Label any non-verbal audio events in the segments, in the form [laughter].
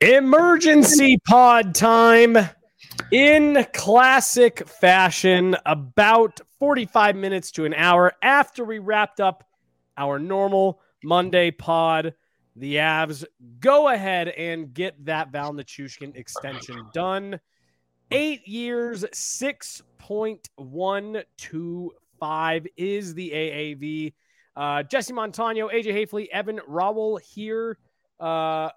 Emergency pod time in classic fashion, about 45 minutes to an hour after we wrapped up our normal Monday pod the Avs go ahead and get that Val Nichushkin extension done. Eight years, 6.125 is the AAV. Uh, Jesse Montano, AJ Haefele, Evan Rowell here. Uh,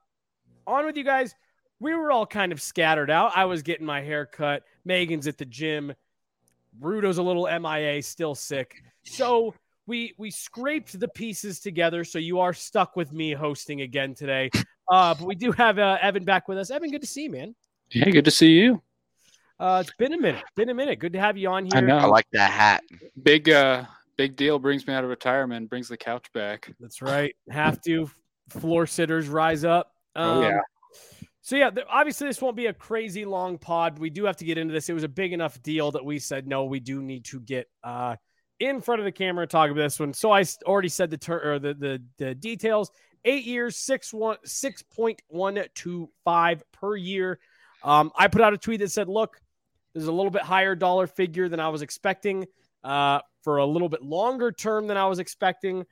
on with you guys. We were all kind of scattered out. I was getting my hair cut. Megan's at the gym. Rudo's a little MIA, still sick. So we we scraped the pieces together, so you are stuck with me hosting again today. Uh, but we do have uh, Evan back with us. Evan, good to see you, man. Yeah, good to see you. Uh, it's been a minute. Been a minute. Good to have you on here. I know. I like that hat. Big uh big deal brings me out of retirement, brings the couch back. That's right. Have to. Floor sitters rise up. Um, oh yeah. So yeah, obviously this won't be a crazy long pod. We do have to get into this. It was a big enough deal that we said no. We do need to get uh, in front of the camera and talk about this one. So I already said the ter- or the, the the details. Eight years, six one six point one two five per year. Um, I put out a tweet that said, "Look, there's a little bit higher dollar figure than I was expecting uh, for a little bit longer term than I was expecting.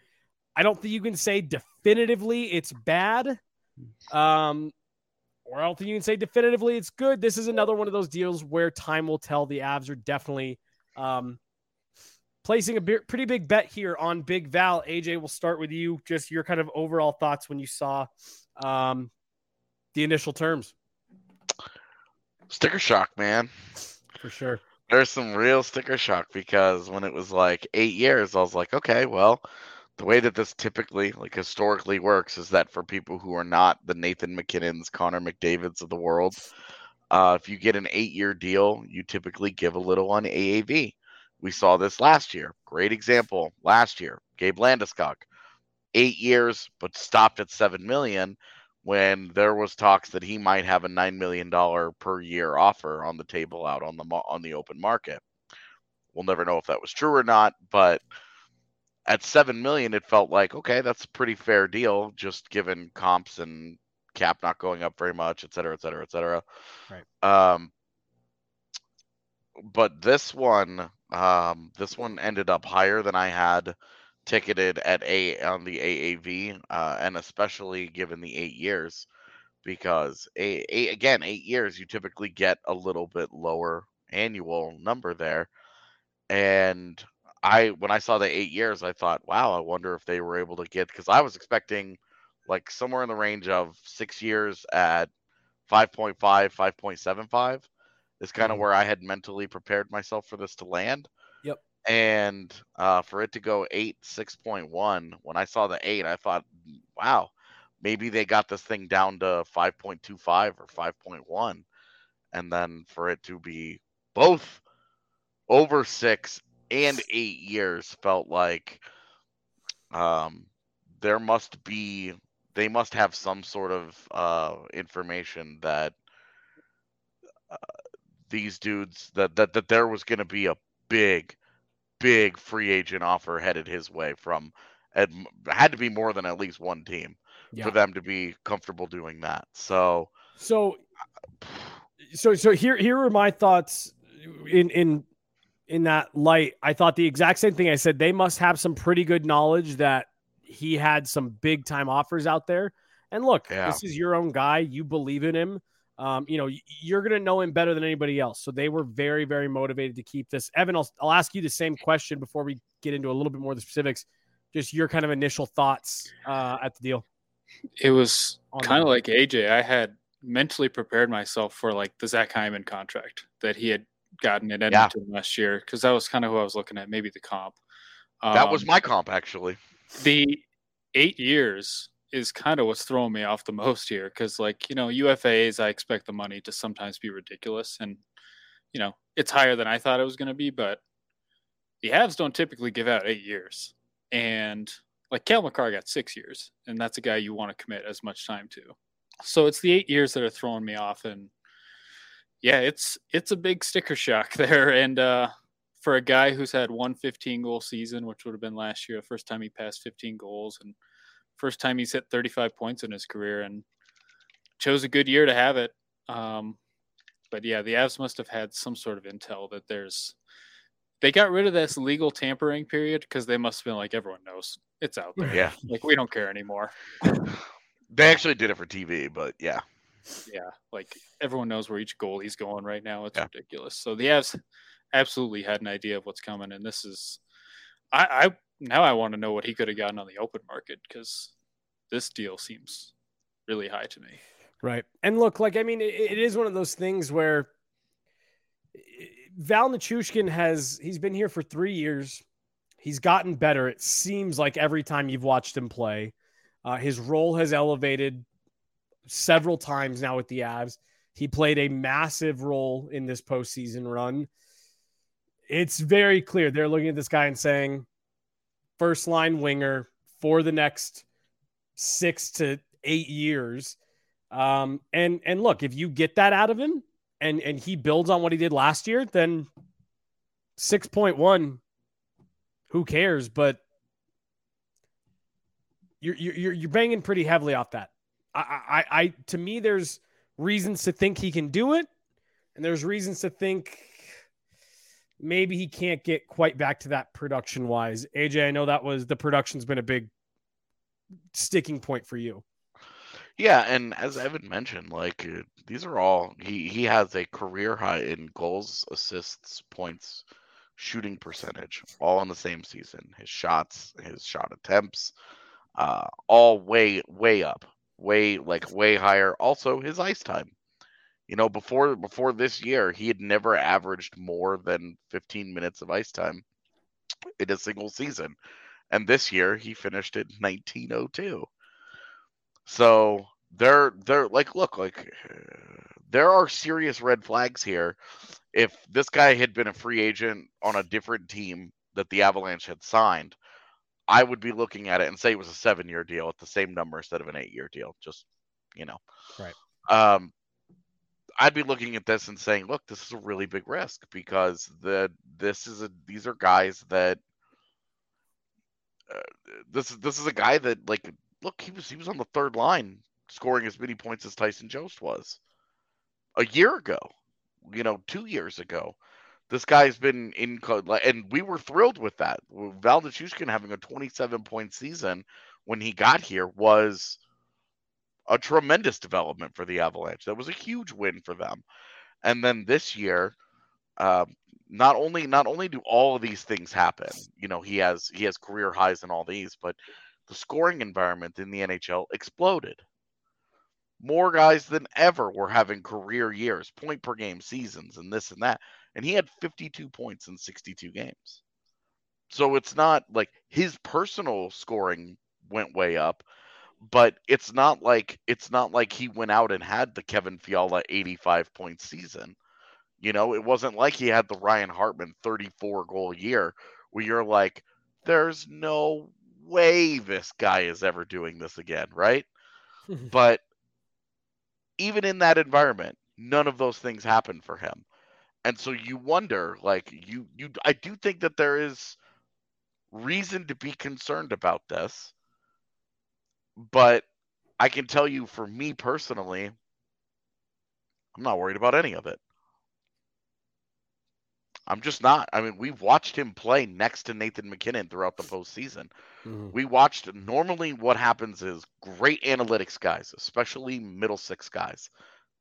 I don't think you can say definitively it's bad, um, or I don't think you can say definitively it's good. This is another one of those deals where time will tell. The Avs are definitely." Um, placing a b- pretty big bet here on Big Val. AJ, we'll start with you. Just your kind of overall thoughts when you saw um, the initial terms. Sticker shock, man. For sure. There's some real sticker shock because when it was like eight years, I was like, okay, well, the way that this typically, like historically works is that for people who are not the Nathan MacKinnons, Connor McDavids of the world, uh, if you get an eight year deal, you typically give a little on AAV. We saw this last year. Great example last year. Gabe Landeskog, eight years, but stopped at seven million when there was talks that he might have a nine million dollar per year offer on the table out on the on the open market. We'll never know if that was true or not, but at seven million, it felt like okay, that's a pretty fair deal, just given comps and cap not going up very much, et cetera, et cetera, et cetera. Right. Um, but this one, um, this one ended up higher than I had ticketed at a on the AAV, uh, and especially given the eight years, because a, a again eight years you typically get a little bit lower annual number there, and I when I saw the eight years, I thought, wow, I wonder if they were able to get because I was expecting like somewhere in the range of six years at 5.5, 5.75 is kind of Mhm. where I had mentally prepared myself for this to land. Yep. And uh, for it to go eight, 6.1, when I saw the eight, I thought, wow, maybe they got this thing down to 5.25 or 5.1. And then for it to be both over six and eight years felt like um, there must be, they must have some sort of uh, information that uh, these dudes that that that there was going to be a big big free agent offer headed his way from it had to be more than at least one team Yeah. for them to be comfortable doing that so So, so, so here, here are my thoughts in in in that light. I thought the exact same thing. I said they must have some pretty good knowledge that he had some big time offers out there, And look, Yeah. this is your own guy. You believe in him. Um, you know, you're going to know him better than anybody else. So they were very, very motivated to keep this. Evan, I'll, I'll ask you the same question before we get into a little bit more of the specifics. Just your kind of initial thoughts uh, at the deal. It was kind of like AJ. I had mentally prepared myself for like the Zach Hyman contract that he had gotten at Yeah. Last year because that was kind of who I was looking at, maybe the comp. That was Um, my comp actually. the eight years is kind of what's throwing me off the most here because like you know UFAs I expect the money to sometimes be ridiculous and you know it's higher than I thought it was going to be but the Avs don't typically give out eight years and like Cale Makar got six years and that's a guy you want to commit as much time to so it's the eight years that are throwing me off and yeah it's it's a big sticker shock [laughs] there and uh for a guy who's had one 15 goal season, which would have been last year, the first time he passed 15 goals and first time he's hit 35 points in his career and chose a good year to have it. Um, but yeah, the Avs must have had some sort of intel that there's they got rid of this legal tampering period because they must have been like everyone knows it's out there. Yeah. Like we don't care anymore. They actually did it for TV, but yeah. Yeah, like everyone knows where each goalie's going right now. It's Yeah. ridiculous. So the Avs absolutely had an idea of what's coming, and this is, I, I now I want to know what he could have gotten on the open market because this deal seems really high to me. Right. And look, like, I mean, it, it is one of those things where Val Nichushkin has, he's been here for three years. He's gotten better. It seems like every time you've watched him play, uh, his role has elevated several times now with the Avs. He played a massive role in this postseason run. It's very clear. They're looking at this guy and saying, first line winger for the next six to eight years. Um, and and look, if you get that out of him and and he builds on what he did last year, then six point one, who cares? But you're you're you're banging pretty heavily off that. I I, I to me, there's reasons to think he can do it, and there's reasons to think maybe he can't get quite back to that production wise. AJ, I know that was the production's been a big sticking point for you. Yeah, and as Evan mentioned, like uh, these are all he he has a career high in goals, assists, points, shooting percentage, all in the same season. His shots, his shot attempts, uh, all way way up, way like way higher. Also, his ice time. You know, before before this year, he had never averaged more than 15 minutes of ice time in a single season, and this year he finished at 1902. So they're they're like look like there are serious red flags here. If this guy had been a free agent on a different team that the Avalanche had signed, I would be looking at it and say it was a seven year deal at the same number instead of an eight year deal. Just you know, Right. Um, I'd be looking at this and saying, look, this is a really big risk because the this is a these are guys that uh, this is this is a guy that like look he was he was on the third line scoring as many points as Tyson Jost was a year ago, you know, two years ago. This guy's been in, and we were thrilled with that. Val Nichushkin having a 27 point season when he got here was a tremendous development for the Avalanche. That was a huge win for them. And then this year, um, not only not only do all of these things happen, you know, he has he has career highs in all these, but the scoring environment in the NHL exploded. More guys than ever were having career years, point per game seasons, and this and that. And he had 52 points in 62 games. So it's not like his personal scoring went way up, but it's not like it's not like he went out and had the Kevin Fiala 85 point season. You know, it wasn't like he had the Ryan Hartman 34 goal year where you're like, there's no way this guy is ever doing this again, right? [laughs] but even in that environment, none of those things happened for him. And so you wonder, like you you I do think that there is reason to be concerned about this. But I can tell you for me personally, I'm not worried about any of it. I'm just not. I mean, we've watched him play next to Nathan MacKinnon throughout the postseason. Mhm. We watched normally what happens is great analytics guys, especially middle six guys,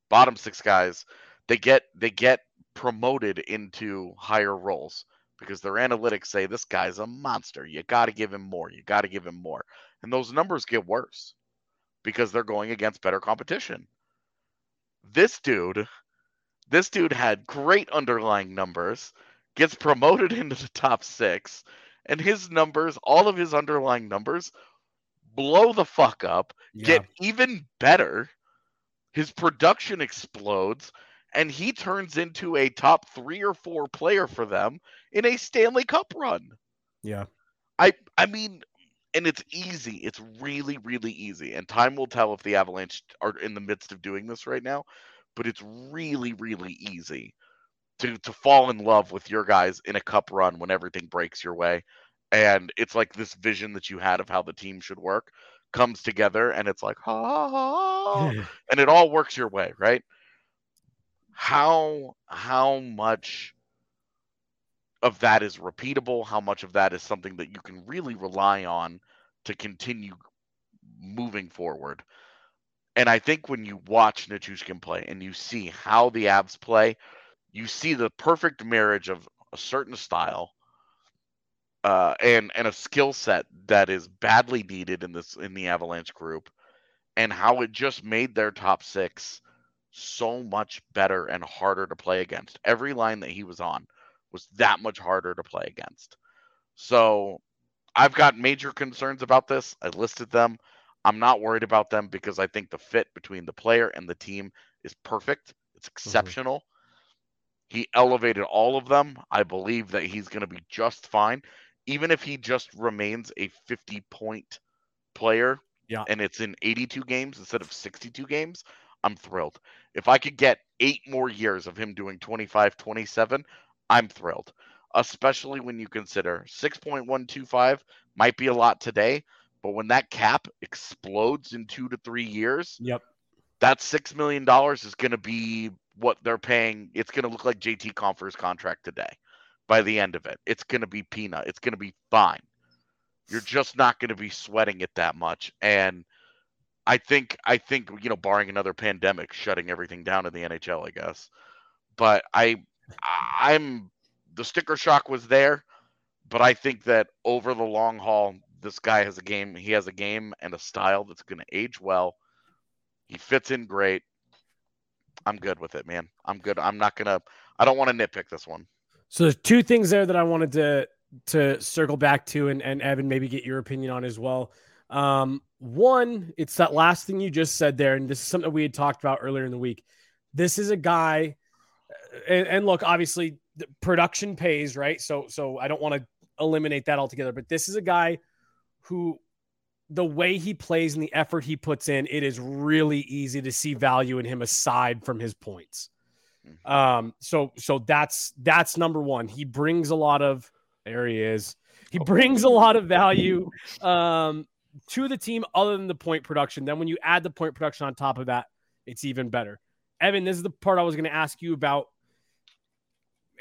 bottom six guys, they get they get promoted into higher roles because their analytics say this guy's a monster. You got to give him more. You got to give him more. And those numbers get worse because they're going against better competition. This dude, this dude had great underlying numbers, gets promoted [laughs] into the top 6, and his numbers, all of his underlying numbers blow the fuck up, Yeah. get even better. His production explodes and he turns into a top 3 or 4 player for them in a Stanley Cup run. yeah. I I mean, and it's easy. It's really really easy, and time will tell if the Avalanche are in the midst of doing this right now. But it's really really easy to to fall in love with your guys in a cup run when everything breaks your way, and it's like this vision that you had of how the team should work comes together, and it's like ha ha, ha, [laughs] and it all works your way, right? How how much of that is repeatable, how much of that is something that you can really rely on to continue moving forward. And I think when you watch Nichushkin play and you see how the Avs play, you see the perfect marriage of a certain style uh, and and a skill set that is badly needed in this in the Avalanche group, and how it just made their top six so much better and harder to play against. Every line that he was on was that much harder to play against. So I've got major concerns about this. I listed them. I'm not worried about them because I think the fit between the player and the team is perfect. It's mm-hmm. exceptional. He elevated all of them. I believe that he's going to be just fine. Even if he just remains a 50 point player Yeah. and it's in 82 games instead of 62 games, I'm thrilled. If I could get eight more years of him doing 25 27, I'm thrilled. Especially when you consider 6.125 might be a lot today, but when that cap explodes in two to three years, Yep. that six million dollars is going to be what they're paying. It's going to look like JT Compher's contract today. By the end of it, it's going to be peanut. It's going to be fine. You're just not going to be sweating it that much. And I think, I think you know, barring another pandemic shutting everything down in the NHL, I guess. But I, I'm the sticker shock was there, but I think that over the long haul, this guy has a game. He has a game and a style that's going to age well. He fits in great. I'm good with it, man. I'm good. I'm not gonna. I don't want to nitpick this one. So there's two things there that I wanted to to circle back to and, and Evan maybe get your opinion on as well. Um, one, it's that last thing you just said there, and this is something we had talked about earlier in the week. This is a guy, and, and look, obviously, the production pays, right? So, so I don't want to eliminate that altogether, but this is a guy who, the way he plays and the effort he puts in, it is really easy to see value in him aside from his points. Um, so so that's that's number one. He brings a lot of there he is. He brings a lot of value um to the team other than the point production. Then when you add the point production on top of that, it's even better. Evan, this is the part I was going to ask you about.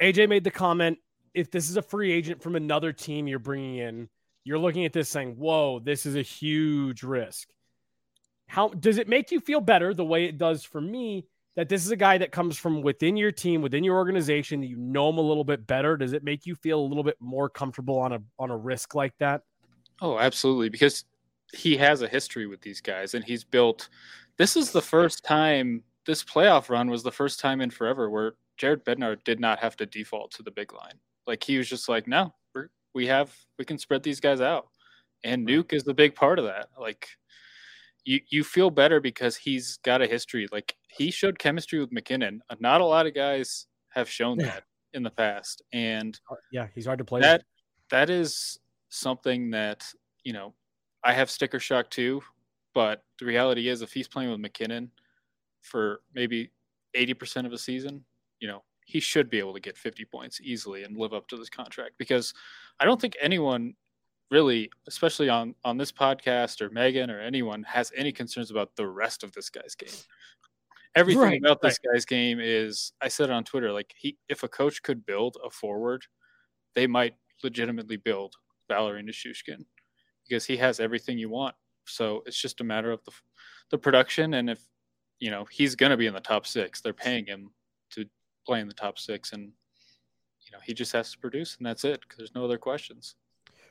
AJ made the comment if this is a free agent from another team you're bringing in, you're looking at this saying, "Whoa, this is a huge risk." How does it make you feel better the way it does for me that this is a guy that comes from within your team, within your organization, that you know him a little bit better? Does it make you feel a little bit more comfortable on a on a risk like that? Oh, absolutely. Because he has a history with these guys and he's built this is the first time this playoff run was the first time in forever where Jared Bednar did not have to default to the big line. Like he was just like, no, we're, we have we can spread these guys out. And Nuke is the big part of that. Like you you feel better because he's got a history. Like he showed chemistry with MacKinnon. Not a lot of guys have shown that in the past. And Yeah, he's hard to play. that that is something that you know I have sticker shock too, but the reality is if he's playing with MacKinnon for maybe eighty percent of a season, you know he should be able to get fifty points easily and live up to this contract because I don't think anyone really, especially on on this podcast or Megan or anyone, has any concerns about the rest of this guy's game. Everything Right, about this guy's game is I said it on Twitter, like he if a coach could build a forward, they might legitimately build Valeri Nichushkin because he has everything you want. So it's just a matter of the the production and if you know he's going to be in the top 6, they're paying him to play in the top 6 and you know, he just has to produce and that's it because there's no other questions.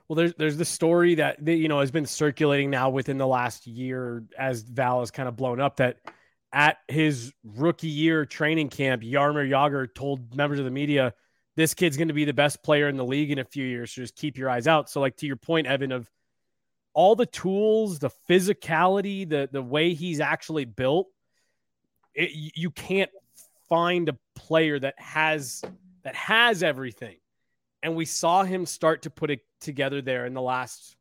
Well, there's there's the story that, that you know has been circulating now within the last year as Val has kind of blown up that at his rookie year training camp, Jaromir Jagr told members of the media, "This kid's going to be the best player in the league in a few years. So just keep your eyes out." So, like to your point, Evan, of all the tools, the physicality, the the way he's actually built, it, you can't find a player that has that has everything. And we saw him start to put it together there in the last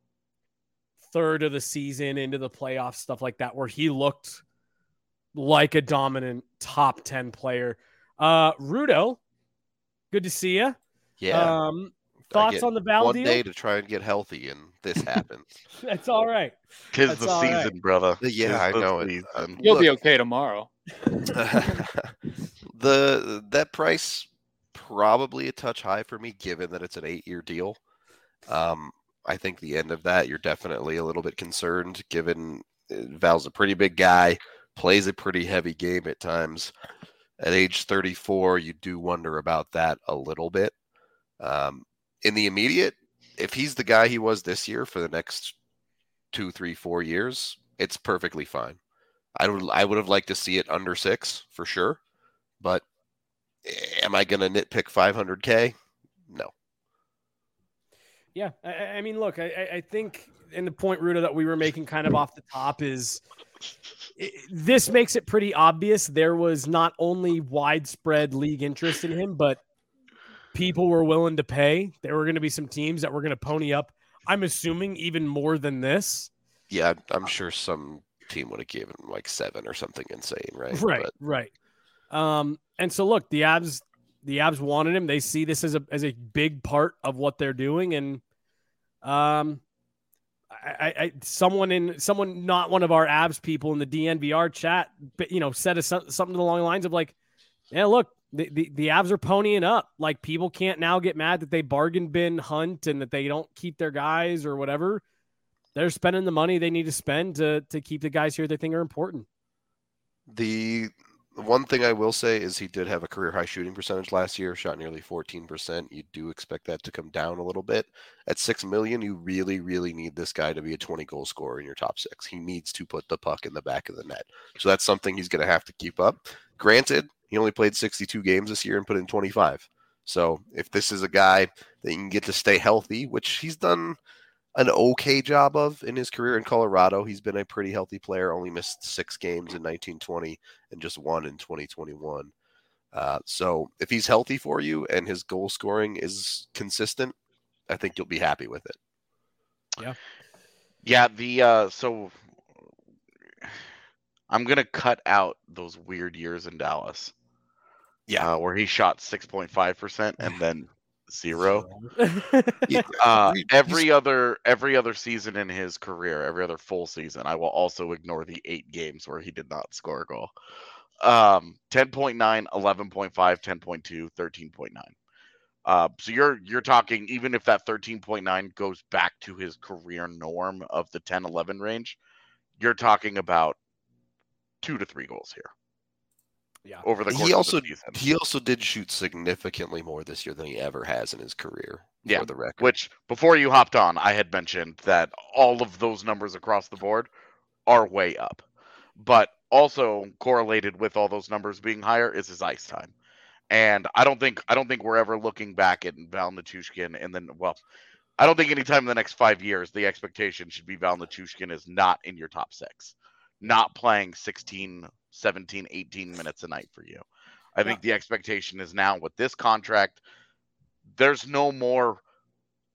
third of the season into the playoffs, stuff like that, where he looked like a dominant top 10 player. Uh Rudo, good to see you. Yeah. Um thoughts get on the Val one deal? day to try and get healthy, and this happens. [laughs] That's all right. Tis That's the all right. season, brother. Yeah, Tis I know it. Um, You'll be okay tomorrow. [laughs] the that price probably a touch high for me, given that it's an eight-year deal. Um, I think the end of that, you're definitely a little bit concerned, given uh, Val's a pretty big guy, plays a pretty heavy game at times. At age 34, you do wonder about that a little bit. Um, in the immediate, if he's the guy he was this year for the next two, three, four years, it's perfectly fine. I would I would have liked to see it under six for sure, but eh, am I going to nitpick 500k? No. Yeah, I- I, mean, look, I, I- think, and the point, Rudo, that we were making kind of off the top is i this makes it pretty obvious there was not only widespread league interest in him, but people were willing to pay. There were going to be some teams that were going to pony up. I'm assuming even more than this. Yeah, I'm- I'm sure some team would have given like seven or something insane, right? Right, But right. Um, and so look, the Avs, the Avs wanted him. They see this as a as a big part of what they're doing, and um, I, I, I someone in someone not one of our Avs people in the DNVR chat, but you know, said a, something along the lines of like, yeah, look, the, the the Avs are ponying up. Like people can't now get mad that they bargain bin hunt and that they don't keep their guys or whatever. They're spending the money they need to spend to to keep the guys here they think are important. The one thing I will say is he did have a career high shooting percentage last year, shot nearly 14%. You do expect that to come down a little bit. At 6 million, you really really need this guy to be a 20 goal scorer in your top 6. He needs to put the puck in the back of the net. So that's something he's going to have to keep up. Granted, he only played 62 games this year and put in 25. So if this is a guy that you can get to stay healthy, which he's done an okay job of in his career in Colorado. He's been a pretty healthy player, only missed six games in 1920 and just one in 2021. Uh, so if he's healthy for you and his goal scoring is consistent, I think you'll be happy with it. Yeah, Yeah. the uh so I'm gonna cut out those weird years in Dallas. Yeah. uh, where he shot six point five percent and then zero. [laughs] Yeah, Uh, every other every other season in his career, every other full season, I will also ignore the eight games where he did not score a goal. Um, 10.9, 11.5, 10.2, 13.9. Uh, so you're you're talking even if that 13.9 goes back to his career norm of the 10 11 range, you're talking about two to three goals here yeah. over the He also- of the. He also did shoot significantly more this year than he ever has in his career. Yeah, for the record. Which before you hopped on, I had mentioned that all of those numbers across the board are way up. But also correlated with all those numbers being higher is his ice time. And I don't think I don't think we're ever looking back at Val Nichushkin and then well, I don't think anytime in the next five years the expectation should be Val Nichushkin is not in your top six, not playing 16, 17, 18 minutes a night for you. I think the expectation is now with this contract, there's no more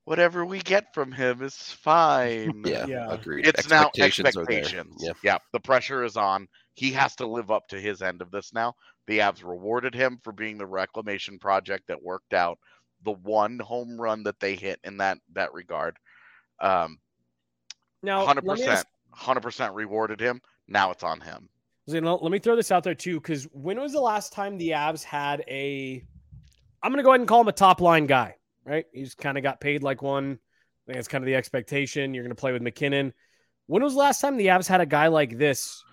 whatever we get from him is fine. [laughs] yeah, Yeah. agreed. It's now Expectations are there. expectations. Yeah. yeah, the pressure is on. He has to live up to his end of this now. The Avs rewarded him for being the reclamation project that worked out. The one home run that they hit in that that regard. Um, Now, hundred let me ask- percent, hundred percent rewarded him. Now it's on him. Let me throw this out there too, because when was the last time the Avs had a? I'm gonna go ahead and call him a top line guy, right? He's kind of got paid like one. I think that's kind of the expectation. You're gonna play with MacKinnon. When was the last time the Avs had a guy like this,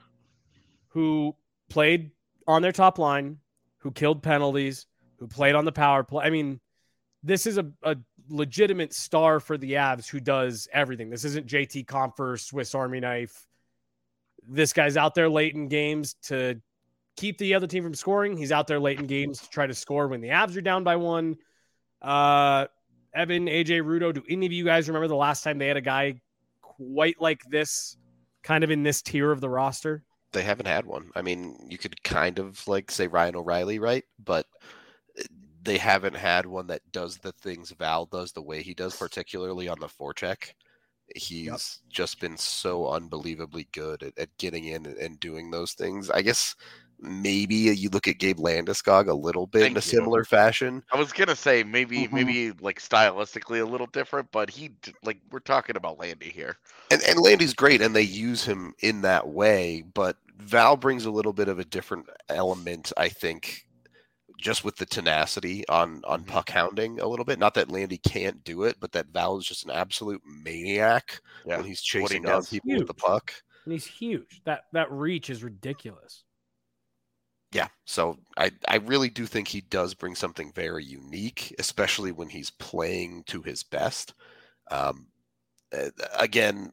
who played on their top line, who killed penalties, who played on the power play? I mean, this is a, a legitimate star for the Avs who does everything. This isn't JT Compher, Swiss Army knife. This guy's out there late in games to keep the other team from scoring. He's out there late in games to try to score when the Avs are down by one. Uh, Evan, AJ, Rudo, do any of you guys remember the last time they had a guy quite like this, kind of in this tier of the roster? They haven't had one. I mean, you could kind of like say Ryan O'Reilly, right? But they haven't had one that does the things Val does the way he does, particularly on the forecheck. He's yep. just been so unbelievably good at, at getting in and, and, doing those things. I guess maybe you look at Gabe Landeskog a little bit Thank in a you. similar fashion. I was gonna say maybe mm-hmm. maybe like stylistically a little different, but he like we're talking about Landy here. And and Landy's great and they use him in that way, but Val brings a little bit of a different element, I think, just with the tenacity on on mm-hmm. puck hounding a little bit. Not that Landy can't do it, but that Val is just an absolute maniac yeah. when he's chasing down people huge. with the puck. And he's huge. That that reach is ridiculous. Yeah, so I I really do think he does bring something very unique, especially when he's playing to his best. Um, again,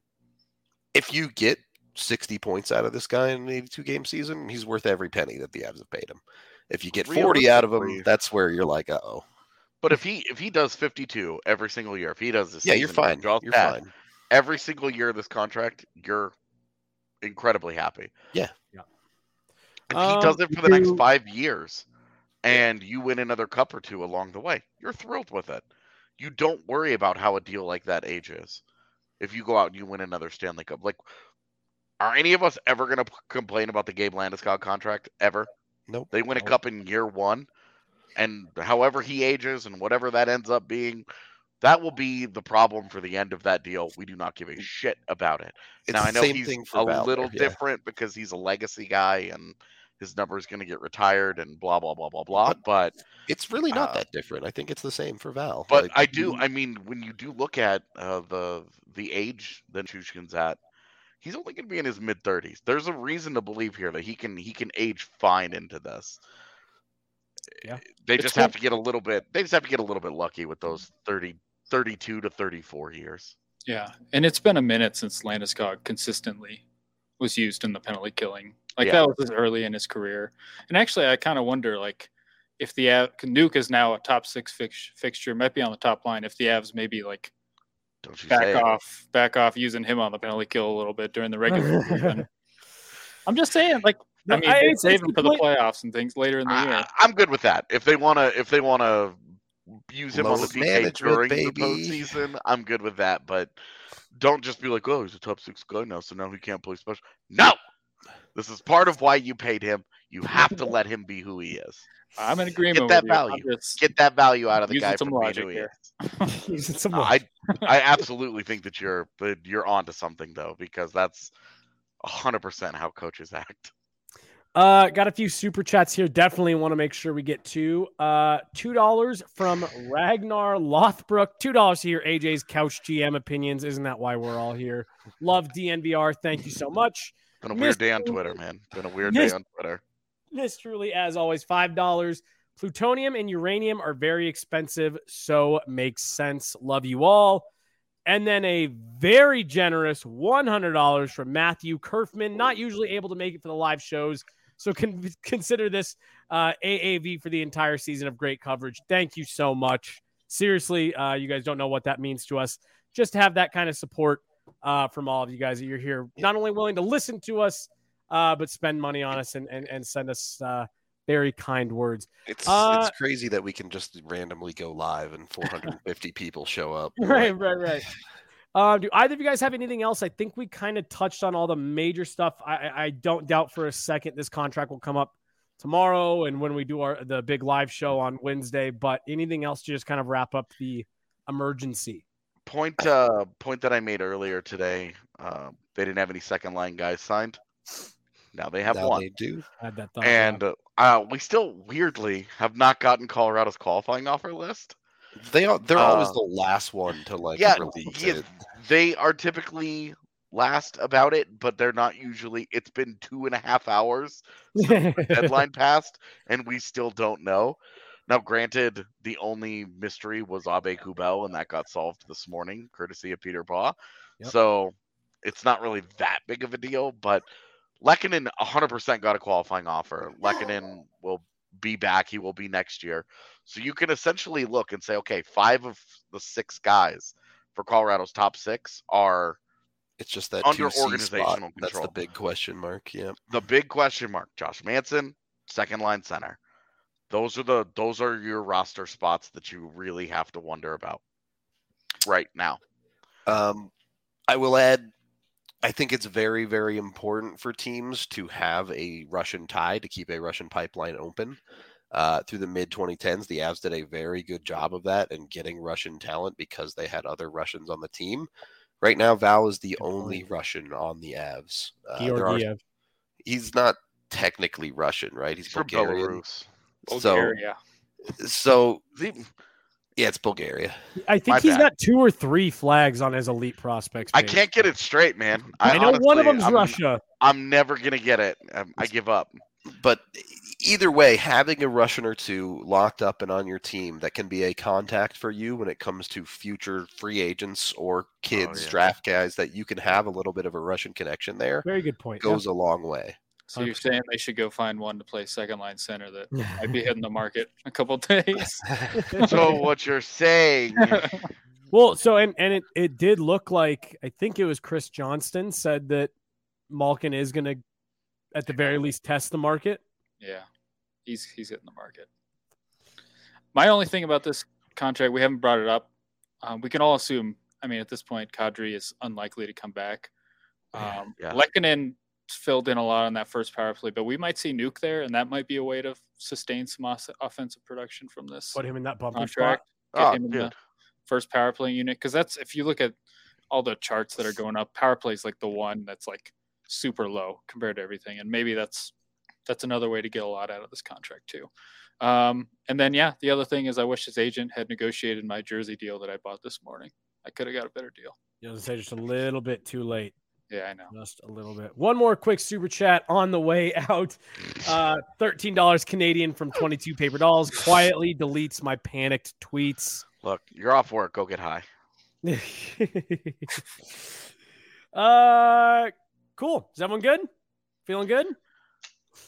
if you get 60 points out of this guy in an 82 game season, he's worth every penny that the Avs have paid him. If you get 40 out of them, that's where you're like, uh oh. But if he if he does 52 every single year, if he does this, yeah, you're fine. You're fine. Every single year of this contract, you're incredibly happy. Yeah. Yeah. If um, he does it for the next five years, and you win another cup or two along the way, you're thrilled with it. You don't worry about how a deal like that ages. If you go out and you win another Stanley Cup, like, are any of us ever going to complain about the Gabe Landeskog contract ever? Nope. They win a cup in year one, and however he ages and whatever that ends up being, that will be the problem for the end of that deal. We do not give a shit about it. It's now I know he's a Valor, little yeah. different because he's a legacy guy and his number is going to get retired and blah blah blah blah blah. But it's really not uh, that different. I think it's the same for Val. But like, I do. I mean, when you do look at uh, the the age that Chushkin's at, he's only going to be in his mid 30s. There's a reason to believe here that he can he can age fine into this. Eh, yeah. They just have to get a little bit they just have to get a little bit lucky with mm-hmm. those 30 32 to 34 years. Yeah. And it's been a minute since Landeskog consistently was used in the penalty killing. Like yeah. that was early in his career. And actually I kind of wonder like if the Av- Nuke is now a top 6 fix- fixture, might be on the top line if the Avs maybe like don't you back off, it. back off using him on the penalty kill a little bit during the regular season. [laughs] I'm just saying, like, I mean, I, save him for the playoffs and things later in the I, year. I'm good with that. If they want to, if they want to use him Load on the PK during baby. the postseason, I'm good with that. But don't just be like, oh, he's a top six guy now, so now he can't play special. No, this is part of why you paid him. You have to [laughs] let him be who he is. I'm in agreement. Get that value. Get that value out of the guy some for logic here. [laughs] using some logic. I I absolutely think that you're that you're onto something though because that's hundred percent how coaches act. Uh, got a few super chats here. Definitely want to make sure we get to uh two dollars from Ragnar Lothbrook. Two dollars here. AJ's couch GM opinions. Isn't that why we're all here? Love DNVR. Thank you so much. Been a weird day on Twitter, man. Been a weird day on Twitter. This truly, as always, $5. Plutonium and uranium are very expensive, so makes sense. Love you all. And then a very generous $100 from Matthew Kerfman, not usually able to make it for the live shows. So con- [laughs] consider this uh, AAV for the entire season of great coverage. Thank you so much. Seriously, uh, you guys don't know what that means to us. Just to have that kind of support uh, from all of you guys that you're here, not only willing to listen to us, uh, but spend money on us and, and, and send us uh, very kind words. It's uh, it's crazy that we can just randomly go live and 450 [laughs] people show up. [laughs] Right, right, right. Um, do either of you guys have anything else? I think we kind of touched on all the major stuff. I, I don't doubt for a second this contract will come up tomorrow and when we do our the big live show on Wednesday. But anything else to just kind of wrap up the emergency? Point uh point that I made earlier today. Uh, they didn't have any second line guys signed. Now they have now one. they do. Had that thought. and uh, uh, we still weirdly have not gotten Colorado's qualifying offer list. They are. They're always Uh, the last one to like. yeah, release yeah, it. They are typically last about it, but they're not usually. It's been two and a half hours [laughs] deadline passed, and we still don't know. Now, granted, the only mystery was Aube-Kubel, and that got solved this morning, courtesy of Peter Baugh. Yep. So it's not really that big of a deal, but Lehkonen 100% got a qualifying offer. Lehkonen will be back. He will be next year. So you can essentially look and say, okay, five of the six guys for Colorado's top six are It's just that Under 2C spot. organizational That's the big question mark. Yeah. the big question mark. Josh Manson, second line center. Those are the those are your roster spots that you really have to wonder about right now. Um, I will add, I think it's very, very important for teams to have a Russian tie to keep a Russian pipeline open. Uh, through the mid 2010s, the Avs did a very good job of that and getting Russian talent because they had other Russians on the team. Right now, Val is the only. Russian on the Avs. Uh, are- Georgiev. he's not technically Russian, right? He's He's from Bulgarian. Belarus. Bulgaria. So, so Is he- yeah, it's Bulgaria. I think My he's bad. got two or three flags on his elite prospects. I can't get it straight, man. I, know one of them's I'm, Russia. I'm never gonna get it. Um, I give up. but either way, having a Russian or two locked up and on your team that can be a contact for you when it comes to future free agents or kids, yeah. draft guys, that you can have a little bit of a Russian connection there Very good point. yeah. goes a long way. So you're saying they should go find one to play second line center that might be hitting the market in a couple [laughs] days. So what you're saying? [laughs] Well, so and and it it did look like I think it was Chris Johnston said that Malkin is going to at the very least test the market. Yeah, he's he's hitting the market. My only thing about this contract, we haven't brought it up. Um, we can all assume. I mean, at this point, Kadri is unlikely to come back. Um, Yeah. Lehkonen filled in a lot on that first power play, but we might see Nuke there, and that might be a way to sustain some os- offensive production from this Put him in that bumper contract. spot. Get Oh, him in the first power play unit because that's if you look at all the charts that are going up, power play is like the one that's like super low compared to everything, and maybe that's that's another way to get a lot out of this contract too. Um, and then yeah, the other thing is I wish his agent had negotiated my jersey deal that I bought this morning. I could have got a better deal. You know, say just a little bit too late. Yeah, I know. Just a little bit. One more quick super chat on the way [laughs] out. Uh, $13 Canadian from 22 paper dolls quietly deletes my panicked tweets. Look, you're off work. Go get high. [laughs] uh, cool. Is everyone good? Feeling good?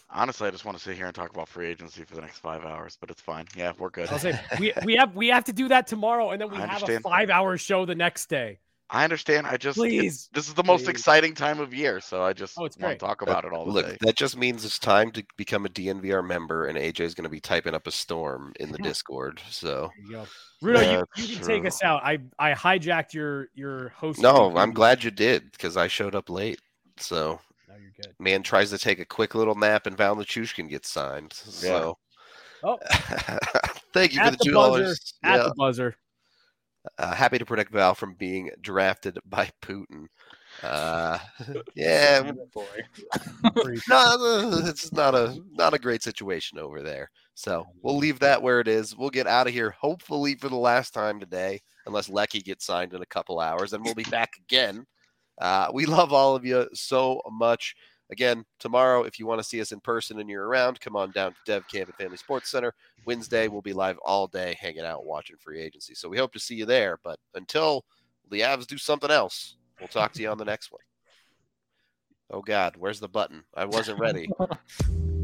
Honestly, I just want to sit here and talk about free agency for the next five hours, but it's fine. Yeah, we're good. I'll say [laughs] we we have we have to do that tomorrow, and then we I have a five hour show the next day. I understand. I just Please, this is the most please. exciting time of year, so I just Oh, want great. to talk about it all the Look, day. that just means it's time to become a DNVR member, and AJ is going to be typing up a storm in the Discord. So, There you go. Rudo, you, you can take us out. I I hijacked your your host. no, I'm glad you did because I showed up late. So, No, you're good. man tries to take a quick little nap, and Val Nichushkin gets signed. So, Oh. [laughs] thank you for the the two dollars. At Yeah. the buzzer. Uh, happy to protect Val from being drafted [laughs] by Putin. Uh, [laughs] [laughs] yeah, boy. no, it's not a not a great situation over there. So we'll leave that where it is. We'll get out of here, hopefully for the last time today, unless Lecky gets signed in a couple hours, and we'll be back again. Uh, we love all of you so much. Again, tomorrow, if you want to see us in person and you're around, come on down to Dev Camp and Family Sports Center. Wednesday, we'll be live all day, hanging out, watching free agency. So we hope to see you there. But until the Avs do something else, we'll talk to you on the next one. Oh God, where's the button? I wasn't ready. [laughs]